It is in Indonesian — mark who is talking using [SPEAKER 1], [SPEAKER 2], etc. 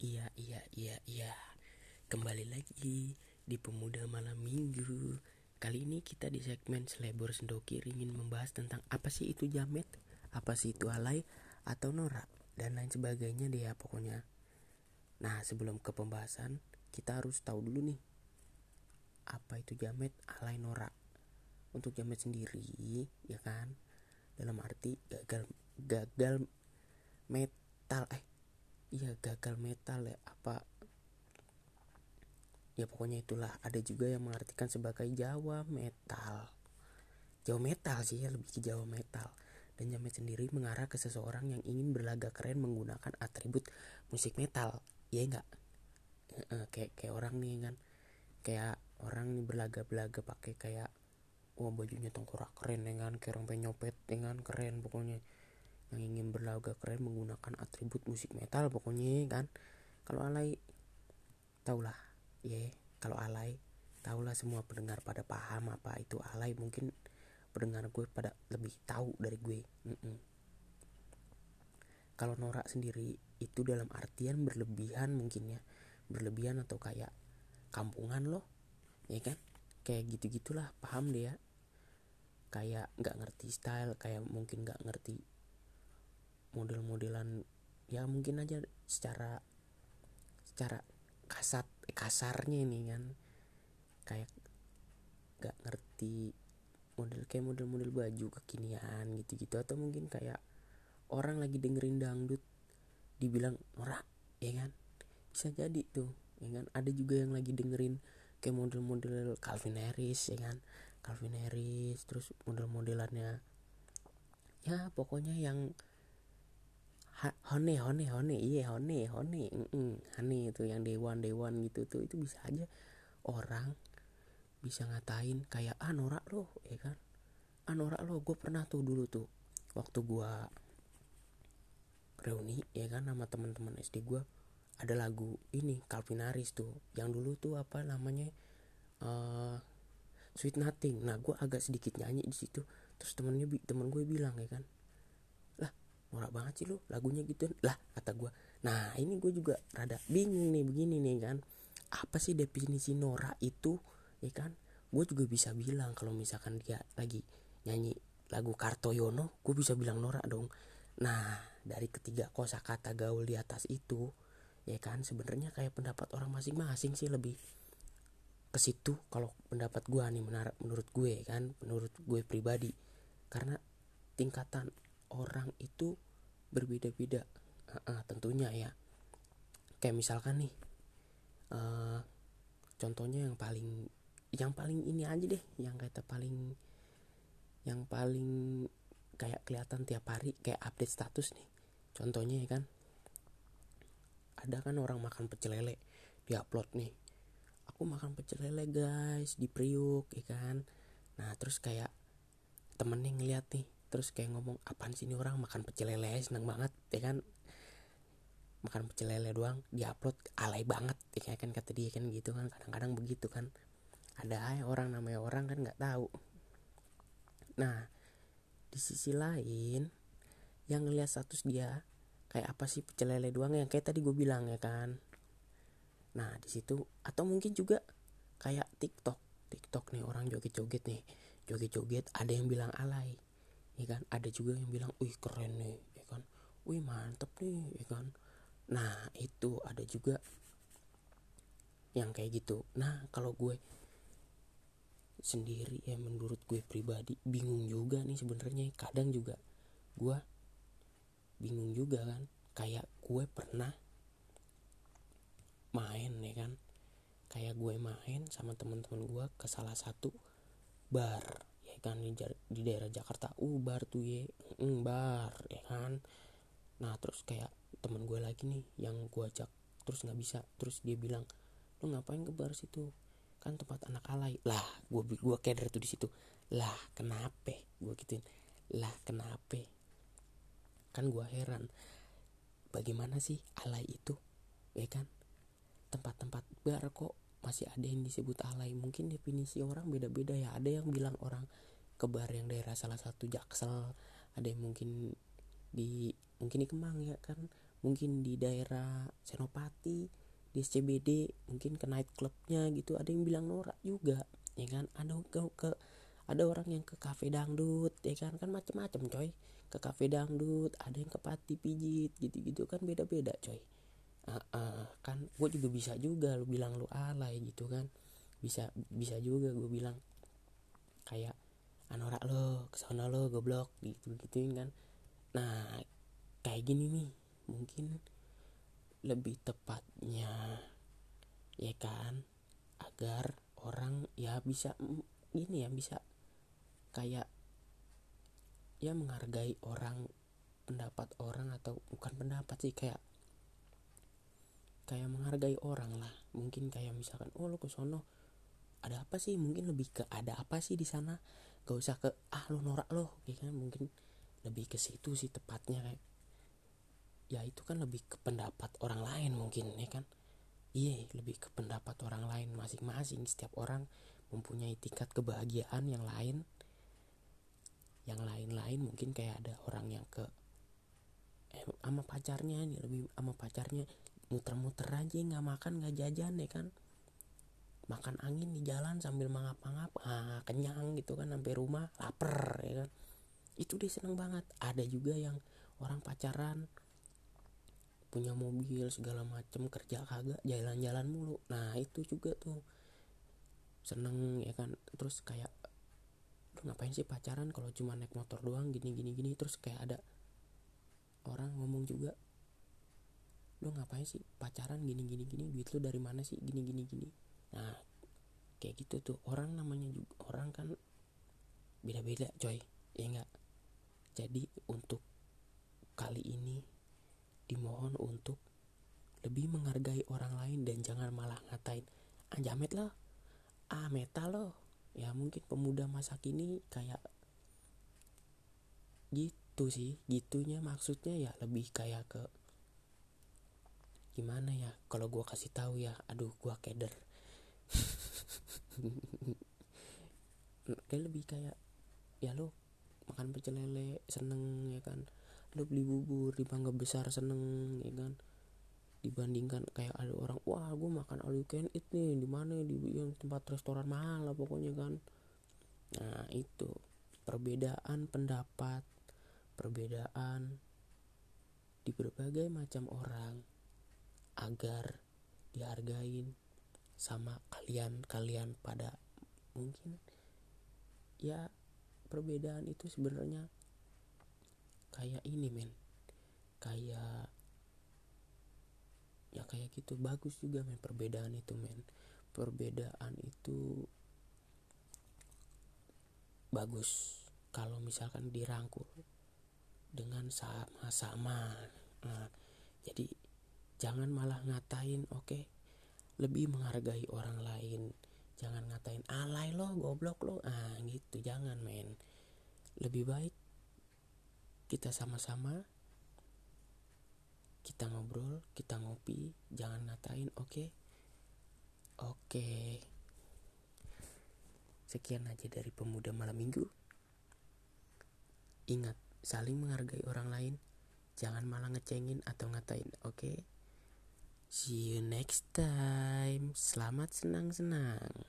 [SPEAKER 1] Iya, iya, iya, iya. Kembali lagi di Pemuda Malam Minggu. Kali ini kita di segmen Selebor Sendokir ingin membahas tentang apa sih itu jamet, apa sih itu alay atau norak dan lain sebagainya deh ya pokoknya. Nah, sebelum ke pembahasan, kita harus tahu dulu nih apa itu jamet, alay, norak. Untuk jamet sendiri, ya kan? Dalam arti gagal gagal metal eh iya gagal metal ya apa? Ya pokoknya itulah. Ada juga yang mengartikan sebagai Jawa metal. Jawa metal sih ya lebih ke Jawa metal. Dan jamet sendiri mengarah ke seseorang yang ingin berlagak keren menggunakan atribut musik metal. Ya enggak e, kayak kayak orang nih kan. Kayak orang nih berlaga-belaga pakai kayak wah bajunya tengkorak keren ya kan orang penyopet ya keren pokoknya yang ingin berlagak keren menggunakan atribut musik metal pokoknya kan? Kalau alay taulah. Ya yeah. kalau alay taulah semua pendengar pada paham apa itu alay. Mungkin pendengar gue pada lebih tahu dari gue. Mm -mm. kalau norak sendiri itu dalam artian berlebihan mungkin ya. Berlebihan atau kayak kampungan loh ya kan? Kayak gitu gitulah paham deh ya kayak nggak ngerti style kayak mungkin nggak ngerti model-modelan ya mungkin aja secara secara kasat kasarnya ini kan. Kayak gak ngerti model kayak model-model baju kekinian gitu-gitu. Atau mungkin kayak orang lagi dengerin dangdut dibilang norak ya kan? Bisa jadi tuh ya kan? Ada juga yang lagi dengerin kayak model-model Calvin Harris ya kan? Calvin Harris terus model-modelannya. Ya pokoknya yang hone hone hone iya hone hone mm hane itu yang dewan dewan gitu tuh itu bisa aja orang bisa ngatain kayak ah norak lo ya kan? Ah norak lo gue pernah tuh dulu tuh waktu gue reuni ya kan sama teman-teman SD gue ada lagu ini Calvin Harris tuh yang dulu tuh apa namanya uh, Sweet Nothing. Nah gue agak sedikit nyanyi di situ terus temennya temen gue bilang ya kan norak banget sih lu lagunya gitu. Lah kata gue nah ini gue juga rada bingung nih begini nih kan. Apa sih definisi norak itu? Ya kan? Gue juga bisa bilang kalau misalkan dia lagi nyanyi lagu Kartoyono gue bisa bilang norak dong. Nah dari ketiga kosakata gaul di atas itu ya kan sebenarnya kayak pendapat orang masing-masing sih lebih ke situ kalau pendapat gue nih menurut gue kan menurut gue pribadi. Karena tingkatan orang itu berbeda-beda. Uh, uh, tentunya ya. Kayak misalkan nih uh, contohnya yang paling yang paling ini aja deh yang kata paling yang paling kayak kelihatan tiap hari kayak update status nih. Contohnya ya kan ada kan orang makan pecel lele di upload nih aku makan pecel lele guys di Priuk ya kan. Nah terus kayak temennya ngeliat nih terus kayak ngomong apaan sih ini orang? Makan pecel lele seneng banget ya kan? Makan pecel lele doang diupload alay banget ya kan? Kata dia kan gitu kan kadang-kadang begitu kan. Ada orang namanya orang kan nggak tahu. Nah di sisi lain yang ngeliat status dia kayak apa sih pecel lele doang? Yang kayak tadi gue bilang ya kan? Nah di situ atau mungkin juga kayak TikTok. TikTok nih orang joget-joget nih. Joget-joget ada yang bilang alay ya kan? Ada juga yang bilang wih keren nih ya kan? Wih mantep nih ya kan? Nah itu ada juga yang kayak gitu. Nah kalau gue sendiri ya menurut gue pribadi bingung juga nih sebenarnya. Kadang juga gue bingung juga kan? Kayak gue pernah main ya kan? Kayak gue main sama teman-teman gue ke salah satu bar kan di, di daerah Jakarta. Uh bar tuh ye. Mm, bar ya kan? Nah terus kayak temen gue lagi nih yang gue ajak terus nggak bisa. Terus dia bilang lu ngapain ke bar situ? Kan tempat anak alay. Lah gue gue keder tuh di situ. Lah kenapa? Gue gituin. Lah kenapa? Kan gue heran. Bagaimana sih alay itu? Ya kan? Tempat-tempat bar kok masih ada yang disebut alay. Mungkin definisi orang beda-beda ya. Ada yang bilang orang ke bar yang daerah salah satu jaksel. Ada yang mungkin di mungkin di Kemang ya kan. Mungkin di daerah Senopati di SCBD mungkin ke night clubnya gitu. Ada yang bilang norak juga ya kan. Ada ke, ke ada orang yang ke kafe dangdut ya kan. Kan macem-macem coy. Ke kafe dangdut ada yang ke pati pijit gitu-gitu. Kan beda-beda coy. Uh, uh, kan. Gue juga bisa juga lu bilang lu alay gitu kan. Bisa bisa juga gue bilang. Kayak anorak lo ke sana lo goblok gitu gituin kan. Nah kayak gini nih mungkin lebih tepatnya ya kan agar orang ya bisa gini ya bisa kayak ya menghargai orang pendapat orang atau bukan pendapat sih kayak kayak menghargai orang lah. Mungkin kayak misalkan oh lo ke sono ada apa sih? Mungkin lebih ke ada apa sih di sana gak usah ke ah lo norak lo ya kan mungkin lebih ke situ sih tepatnya kayak ya itu kan lebih ke pendapat orang lain mungkin ya kan? Iya lebih ke pendapat orang lain masing-masing. Setiap orang mempunyai tingkat kebahagiaan yang lain. Yang lain-lain mungkin kayak ada orang yang ke eh, sama pacarnya nih lebih sama pacarnya muter-muter aja nggak makan nggak jajan ya kan makan angin di jalan sambil mangap-mangap ah kenyang gitu kan sampai rumah lapar ya kan. Itu dia seneng banget. Ada juga yang orang pacaran punya mobil segala macem kerja kagak jalan-jalan mulu. Nah itu juga tuh seneng ya kan. Terus kayak lu ngapain sih pacaran kalau cuma naik motor doang gini gini gini? Terus kayak ada orang ngomong juga lu ngapain sih pacaran gini gini gini? Duit lu dari mana sih? Gini gini gini nah kayak gitu tuh. Orang namanya juga orang kan beda-beda coy. Ya enggak jadi untuk kali ini dimohon untuk lebih menghargai orang lain dan jangan malah ngatain anjamet ah, lah ah metal loh ya mungkin pemuda masa kini kayak gitu sih. Gitunya maksudnya ya lebih kayak ke gimana ya? Kalau gua kasih tahu ya aduh gua keder kayak lebih kayak ya lo makan pecel lele seneng ya kan? Lo beli bubur di bangga besar seneng ya kan? Dibandingkan kayak ada orang wah gue makan all you can eat nih di mana di yang tempat restoran mahal lah pokoknya kan? Nah itu. Perbedaan pendapat perbedaan di berbagai macam orang agar dihargain sama kalian-kalian pada mungkin ya perbedaan itu sebenarnya kayak ini men. Kayak ya kayak gitu. Bagus juga men perbedaan itu men. Perbedaan itu bagus kalau misalkan dirangkul dengan sama-sama. Nah, jadi jangan malah ngatain oke okay, lebih menghargai orang lain jangan ngatain alay lo goblok lo ah gitu jangan men lebih baik kita sama-sama kita ngobrol kita ngopi jangan ngatain oke okay? oke okay. sekian aja dari pemuda malam minggu ingat saling menghargai orang lain jangan malah ngecengin atau ngatain oke okay? See you next time. Selamat senang-senang.